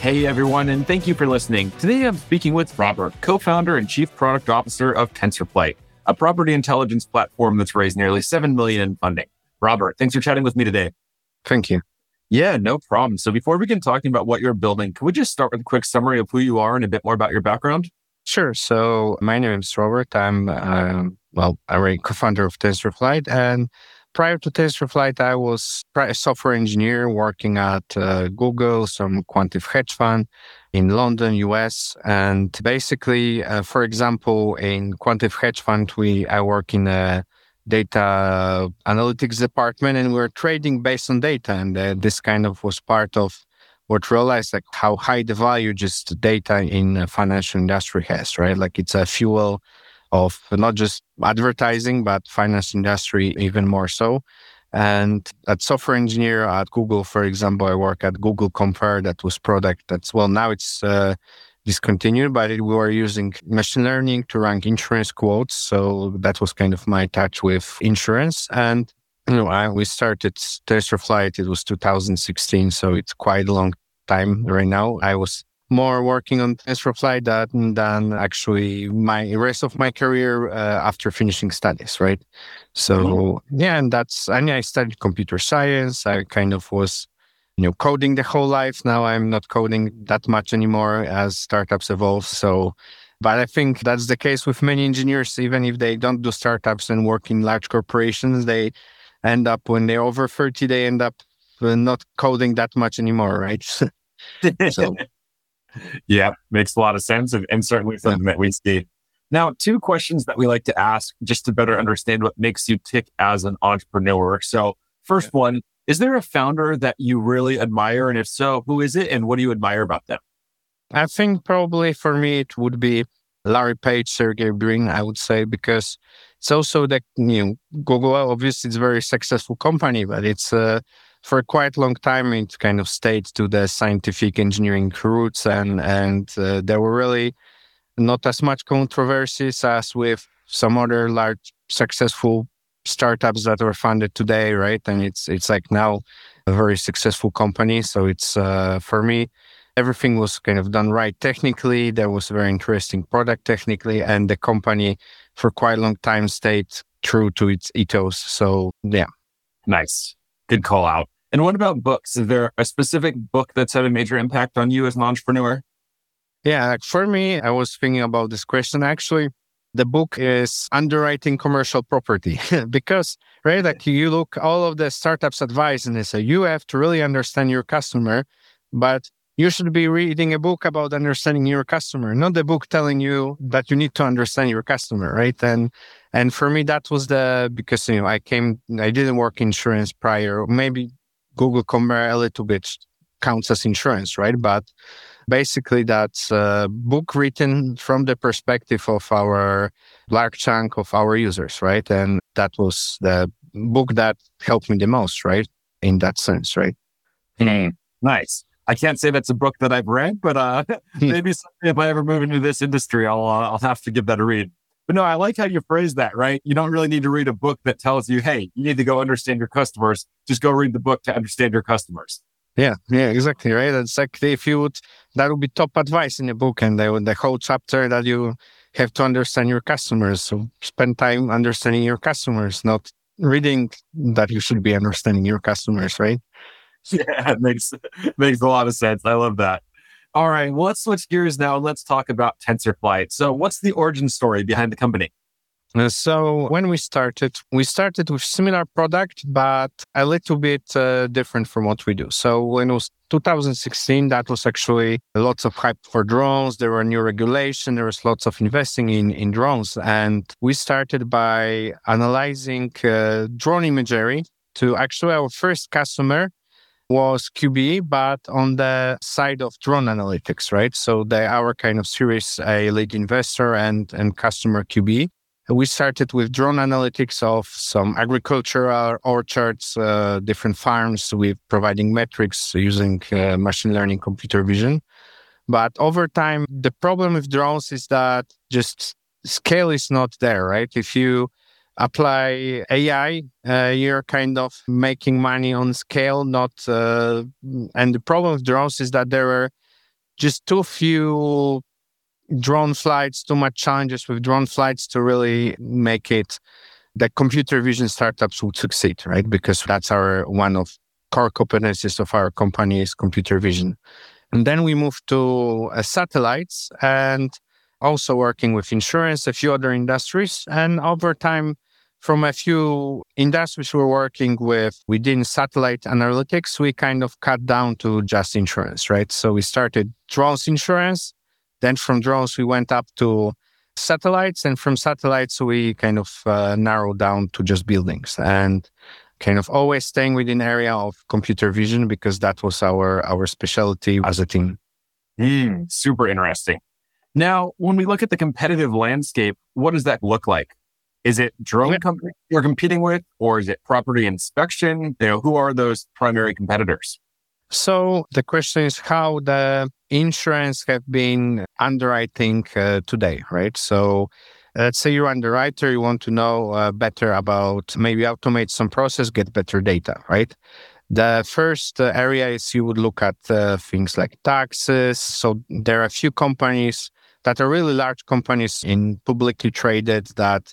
Hey everyone, and thank you for listening. Today I'm speaking with Robert, co founder and chief product officer of TensorFlight, a property intelligence platform that's raised nearly 7 million in funding. Robert, thanks for chatting with me today. Thank you. Yeah, no problem. So before we begin talking about what you're building, can we just start with a quick summary of who you are and a bit more about your background? Sure. So my name is Robert. I'm, uh, well, I'm a co-founder of TensorFlight and prior to TensorFlight, I was a software engineer working at uh, Google, some quantitative hedge fund in London, US. And basically, uh, for example, in quantitative hedge fund, we I work in a data analytics department, and we're trading based on data. And uh, this kind of was part of what realized like how high the value just data in financial industry has, right? Like it's a fuel of not just advertising, but finance industry even more so. And at software engineer at Google, for example, I work at Google Compare. That was product that's well now it's uh, discontinued, but it, we were using machine learning to rank insurance quotes. So that was kind of my touch with insurance. And you know, I, we started TensorFlight. It was 2016, so it's quite a long time right now. I was more working on TensorFlight than, than actually my rest of my career uh, after finishing studies, right? So mm-hmm. yeah, and that's and I studied computer science. I kind of was, you know, coding the whole life. Now I'm not coding that much anymore as startups evolve. So, but I think that's the case with many engineers. Even if they don't do startups and work in large corporations, they end up when they're over thirty, they end up uh, not coding that much anymore, right? so yeah, makes a lot of sense and, and certainly something yeah. that we see. Now, two questions that we like to ask just to better understand what makes you tick as an entrepreneur. So, first one, is there a founder that you really admire? And if so, who is it and what do you admire about them? I think probably for me, it would be Larry Page, Sergey Brin, I would say, because it's also that, you know, Google, obviously, it's a very successful company, but it's, uh, for quite a long time it kind of stayed to the scientific engineering roots and and uh, there were really not as much controversies as with some other large successful startups that were funded today right? And it's it's like now a very successful company. So it's uh, for me everything was kind of done right technically. There was a very interesting product technically and the company for quite a long time stayed true to its ethos. So yeah. Nice Good call out. And what about books? Is there a specific book that's had a major impact on you as an entrepreneur? Yeah, for me, I was thinking about this question actually. The book is underwriting commercial property because, right, like you look all of the startups advice and they say you have to really understand your customer, but you should be reading a book about understanding your customer, not the book telling you that you need to understand your customer, right? And and for me, that was the because you know I came, I didn't work insurance prior. Maybe Google Compare a little bit counts as insurance, right? But basically, that's a book written from the perspective of our large chunk of our users, right? And that was the book that helped me the most, right? In that sense, right? Mm, nice. I can't say that's a book that I've read, but uh, hmm. maybe if I ever move into this industry, I'll uh, I'll have to give that a read. But no, I like how you phrase that, right? You don't really need to read a book that tells you, hey, you need to go understand your customers. Just go read the book to understand your customers. Yeah, yeah, exactly, right. That's like if you would, that would be top advice in the book, and the, the whole chapter that you have to understand your customers. So spend time understanding your customers, not reading that you should be understanding your customers, right? Yeah, makes makes a lot of sense. I love that. All right, well, let's switch gears now and let's talk about TensorFlight. So, what's the origin story behind the company? Uh, so when we started, we started with similar product, but a little bit uh, different from what we do. So when it was 2016, that was actually lots of hype for drones. There were new regulation. There was lots of investing in, in drones. And we started by analyzing uh, drone imagery to actually our first customer was QBE, but on the side of drone analytics, right? So they our kind of Series A lead investor and and customer QBE. We started with drone analytics of some agricultural orchards, uh, different farms, with providing metrics using uh, machine learning, computer vision. But over time, the problem with drones is that just scale is not there, right? If you apply AI, uh, you're kind of making money on scale, not. Uh, and the problem with drones is that there are just too few drone flights, too much challenges with drone flights to really make it that computer vision startups would succeed, right? Because that's our one of core competencies of our company is computer vision. And then we moved to uh, satellites and also working with insurance, a few other industries. And over time, from a few industries we're working with within satellite analytics, we kind of cut down to just insurance, right? So we started drones insurance. Then from drones, we went up to satellites. And from satellites, we kind of uh, narrowed down to just buildings and kind of always staying within area of computer vision because that was our, our specialty as a team. Mm, super interesting. Now, when we look at the competitive landscape, what does that look like? Is it drone yeah. companies you're competing with, or is it property inspection? You know, who are those primary competitors? So the question is how the insurance have been underwriting uh, today, right? So let's say you're underwriter, you want to know uh, better about maybe automate some process, get better data, right? The first uh, area is you would look at uh, things like taxes. So there are a few companies that are really large companies in publicly traded that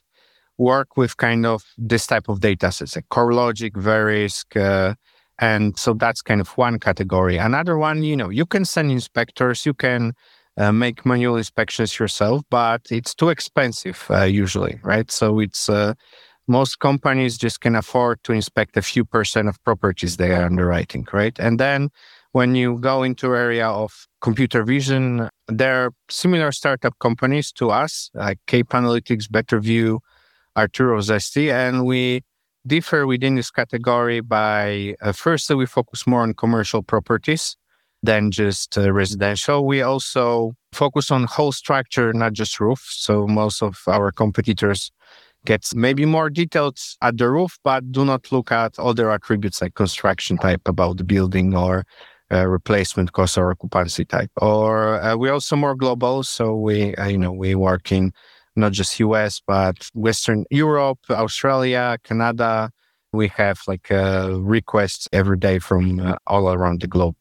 work with kind of this type of data sets, like CoreLogic, Verisk, uh, and so that's kind of one category. Another one, you know, you can send inspectors, you can uh, make manual inspections yourself, but it's too expensive uh, usually, right? So it's uh, most companies just can afford to inspect a few percent of properties they are underwriting, right? And then when you go into area of computer vision, there are similar startup companies to us, like Cape Analytics, Better BetterView, Arturo Zesty, and we differ within this category by uh, first we focus more on commercial properties than just uh, residential. We also focus on whole structure, not just roof. So most of our competitors get maybe more detailed at the roof, but do not look at other attributes like construction type about the building or uh, replacement cost or occupancy type. Or uh, we're also more global, so we uh, you know we work in not just US, but Western Europe, Australia, Canada. We have like uh, requests every day from uh, all around the globe.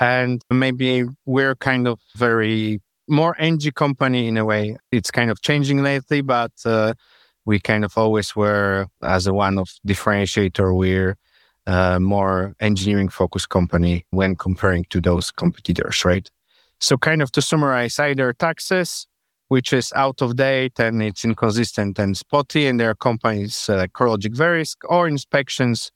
And maybe we're kind of very more NG company in a way. It's kind of changing lately, but uh, we kind of always were as a one of differentiator. We're uh, more engineering focused company when comparing to those competitors, right? So kind of to summarize, either taxes, which is out of date and it's inconsistent and spotty. And there are companies uh, like CoreLogic Verisk or inspections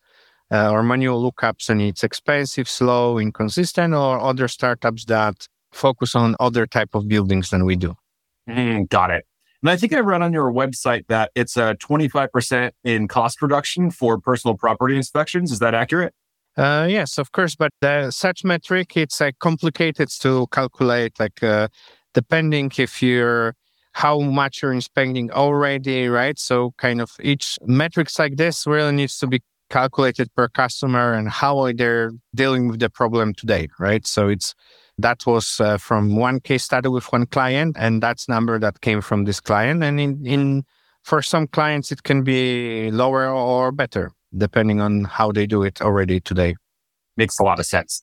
uh, or manual lookups and it's expensive, slow, inconsistent, or other startups that focus on other type of buildings than we do. Mm, got it. And I think I read on your website that it's a 25% in cost reduction for personal property inspections. Is that accurate? Uh, yes, of course, but the, such metric it's uh, complicated to calculate. Like uh, depending if you're how much you're spending already, right? So kind of each metrics like this really needs to be calculated per customer and how they're dealing with the problem today, right? So it's that was uh, from one case study with one client, and that's number that came from this client. And in, in for some clients, it can be lower or better depending on how they do it already today. Makes a lot of sense.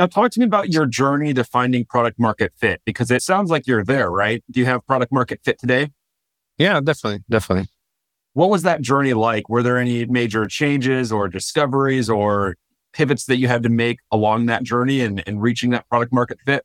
Now, talk to me about your journey to finding product market fit because it sounds like you're there, right? Do you have product market fit today? Yeah, definitely. Definitely. What was that journey like? Were there any major changes or discoveries or pivots that you had to make along that journey and, and reaching that product market fit?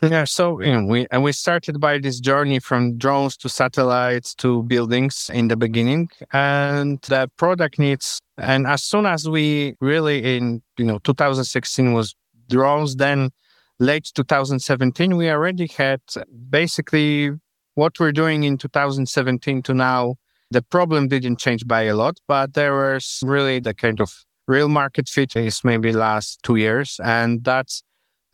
Yeah, so you know, we and we started by this journey from drones to satellites to buildings in the beginning, and the product needs. And as soon as we really in you know 2016 was drones, then late 2017 we already had basically what we're doing in 2017 to now. The problem didn't change by a lot, but there was really the kind of real market fit is maybe last two years, and that's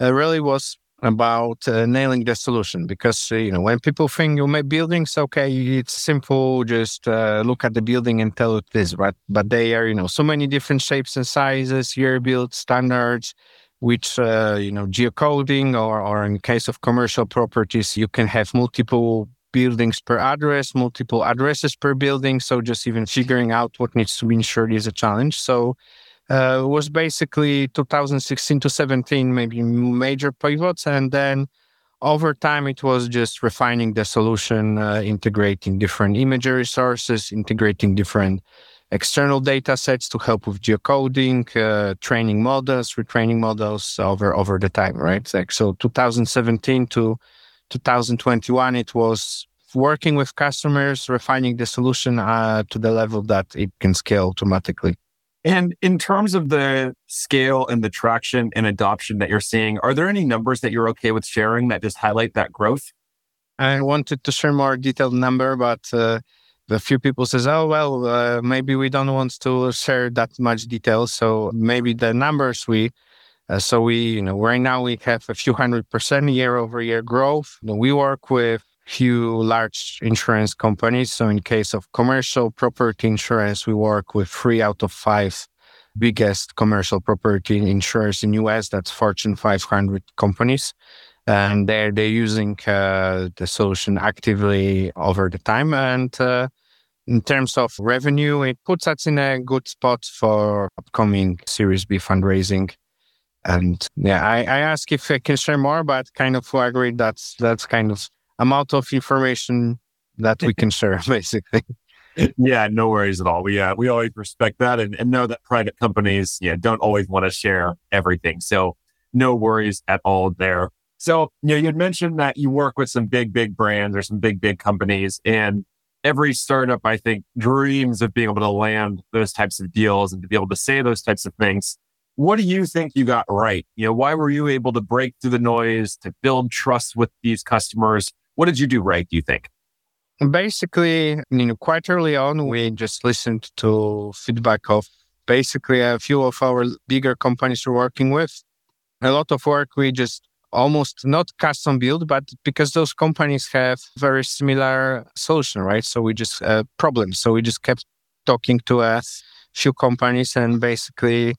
uh, really was about uh, nailing the solution because uh, you know when people think you make buildings okay it's simple just uh, look at the building and tell it this but but they are you know so many different shapes and sizes year built standards which uh, you know geocoding or or in case of commercial properties you can have multiple buildings per address multiple addresses per building so just even figuring out what needs to be insured is a challenge so uh, was basically 2016 to 17, maybe major pivots. And then over time, it was just refining the solution, uh, integrating different imagery sources, integrating different external data sets to help with geocoding, uh, training models, retraining models over, over the time, right? Like, so 2017 to 2021, it was working with customers, refining the solution uh, to the level that it can scale automatically. And in terms of the scale and the traction and adoption that you're seeing, are there any numbers that you're okay with sharing that just highlight that growth? I wanted to share more detailed number, but uh, a few people says, "Oh well, uh, maybe we don't want to share that much detail." So maybe the numbers we, uh, so we, you know, right now we have a few hundred percent year over year growth. We work with few large insurance companies. So in case of commercial property insurance, we work with three out of five biggest commercial property insurers in US. That's Fortune 500 companies. And they're, they're using uh, the solution actively over the time. And uh, in terms of revenue, it puts us in a good spot for upcoming Series B fundraising. And yeah, I, I ask if I can share more, but kind of agree that's that's kind of amount of information that we can share, basically. yeah, no worries at all. We uh, we always respect that and, and know that private companies yeah don't always want to share everything. So no worries at all there. So you know you had mentioned that you work with some big big brands or some big big companies, and every startup I think dreams of being able to land those types of deals and to be able to say those types of things. What do you think you got right? You know, why were you able to break through the noise to build trust with these customers? What did you do right, do you think? Basically, you know, quite early on, we just listened to feedback of basically a few of our bigger companies we're working with. A lot of work we just almost not custom build, but because those companies have very similar solution, right? So we just uh, problems. So we just kept talking to a few companies and basically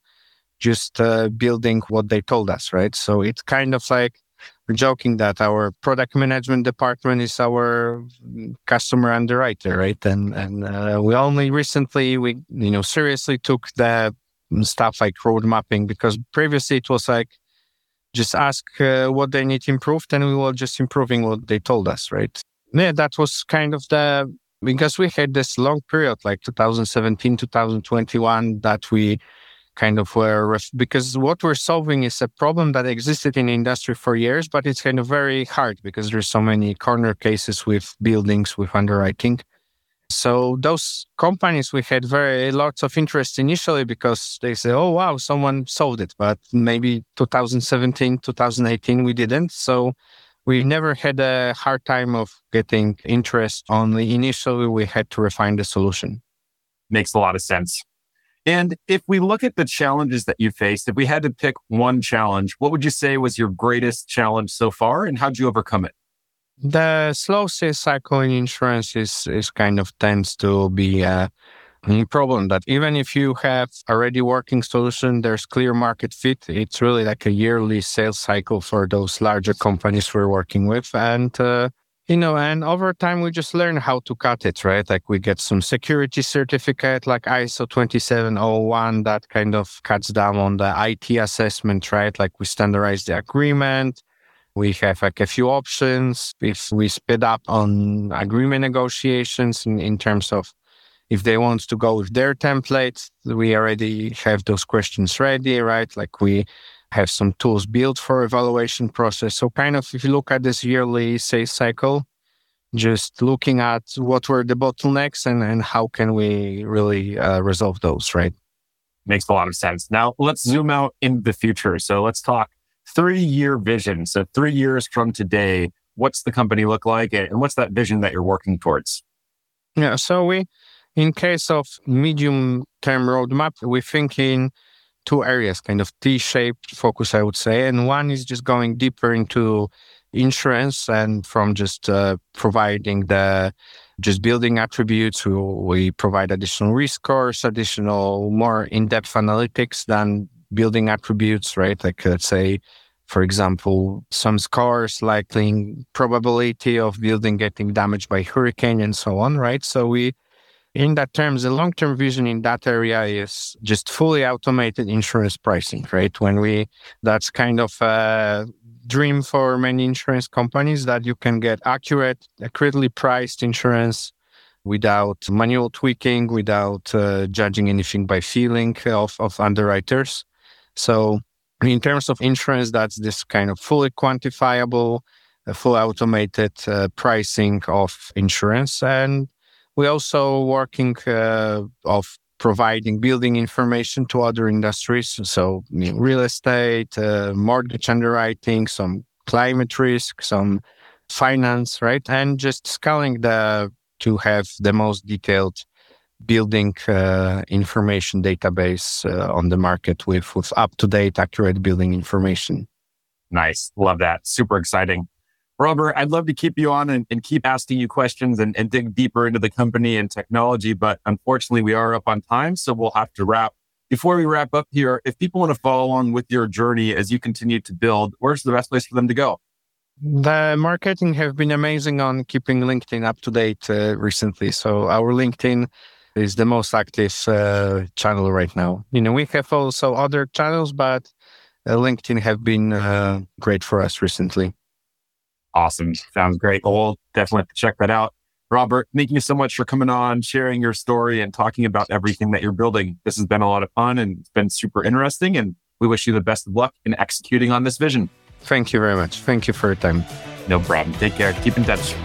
just uh, building what they told us, right? So it's kind of like we're joking that our product management department is our customer underwriter, right? And and uh, we only recently we you know seriously took the stuff like road mapping because previously it was like just ask uh, what they need improved and we were just improving what they told us, right? Yeah, that was kind of the because we had this long period like 2017 2021 that we kind of where because what we're solving is a problem that existed in industry for years, but it's kind of very hard because there's so many corner cases with buildings with underwriting. So those companies we had very lots of interest initially because they say, "Oh wow, someone sold it," but maybe 2017, 2018 we didn't. So we never had a hard time of getting interest. Only initially we had to refine the solution. Makes a lot of sense. And if we look at the challenges that you faced, if we had to pick one challenge, what would you say was your greatest challenge so far and how'd you overcome it? The slow sales cycle in insurance is, is kind of tends to be a problem that even if you have already working solution, there's clear market fit. It's really like a yearly sales cycle for those larger companies we're working with. And uh, you know, and over time we just learn how to cut it, right? Like we get some security certificate like ISO 2701 that kind of cuts down on the IT assessment, right? Like we standardize the agreement. We have like a few options. If we speed up on agreement negotiations in, in terms of if they want to go with their templates, we already have those questions ready, right? Like we have some tools built for evaluation process. So kind of if you look at this yearly sales cycle, just looking at what were the bottlenecks and, and how can we really uh, resolve those, right? Makes a lot of sense. Now let's zoom out in the future. So let's talk three year vision. So three years from today, what's the company look like and what's that vision that you're working towards? Yeah. So we, in case of medium term roadmap, we're thinking two areas, kind of T-shaped focus, I would say. And one is just going deeper into insurance and from just uh, providing the just building attributes, we, we provide additional risk scores, additional more in-depth analytics than building attributes, right? Like let's say, for example, some scores likely probability of building getting damaged by hurricane and so on, right? So we in that terms, the long-term vision in that area is just fully automated insurance pricing, right? When we, that's kind of a dream for many insurance companies that you can get accurate, accurately priced insurance without manual tweaking, without uh, judging anything by feeling of, of underwriters. So in terms of insurance, that's this kind of fully quantifiable, full automated uh, pricing of insurance. And we're also working uh, of providing building information to other industries. So real estate, uh, mortgage underwriting, some climate risk, some finance, right? And just scaling the to have the most detailed building uh, information database uh, on the market with, with up to date, accurate building information. Nice. Love that. Super exciting. Robert, I'd love to keep you on and, and keep asking you questions and, and, dig deeper into the company and technology, but unfortunately, we are up on time, so we'll have to wrap. Before we wrap up here, if people want to follow along with your journey as you continue to build, where's the best place for them to go? The marketing have been amazing on keeping LinkedIn up to date uh, recently. So our LinkedIn is the most active uh, channel right now. You know, we have also other channels, but uh, LinkedIn have been uh, great for us recently. Awesome. Sounds great. we'll definitely have to check that out. Robert, thank you so much for coming on, sharing your story and talking about everything that you're building. This has been a lot of fun and it's been super interesting. And we wish you the best of luck in executing on this vision. Thank you very much. Thank you for your time. No problem. Take care. Keep in touch.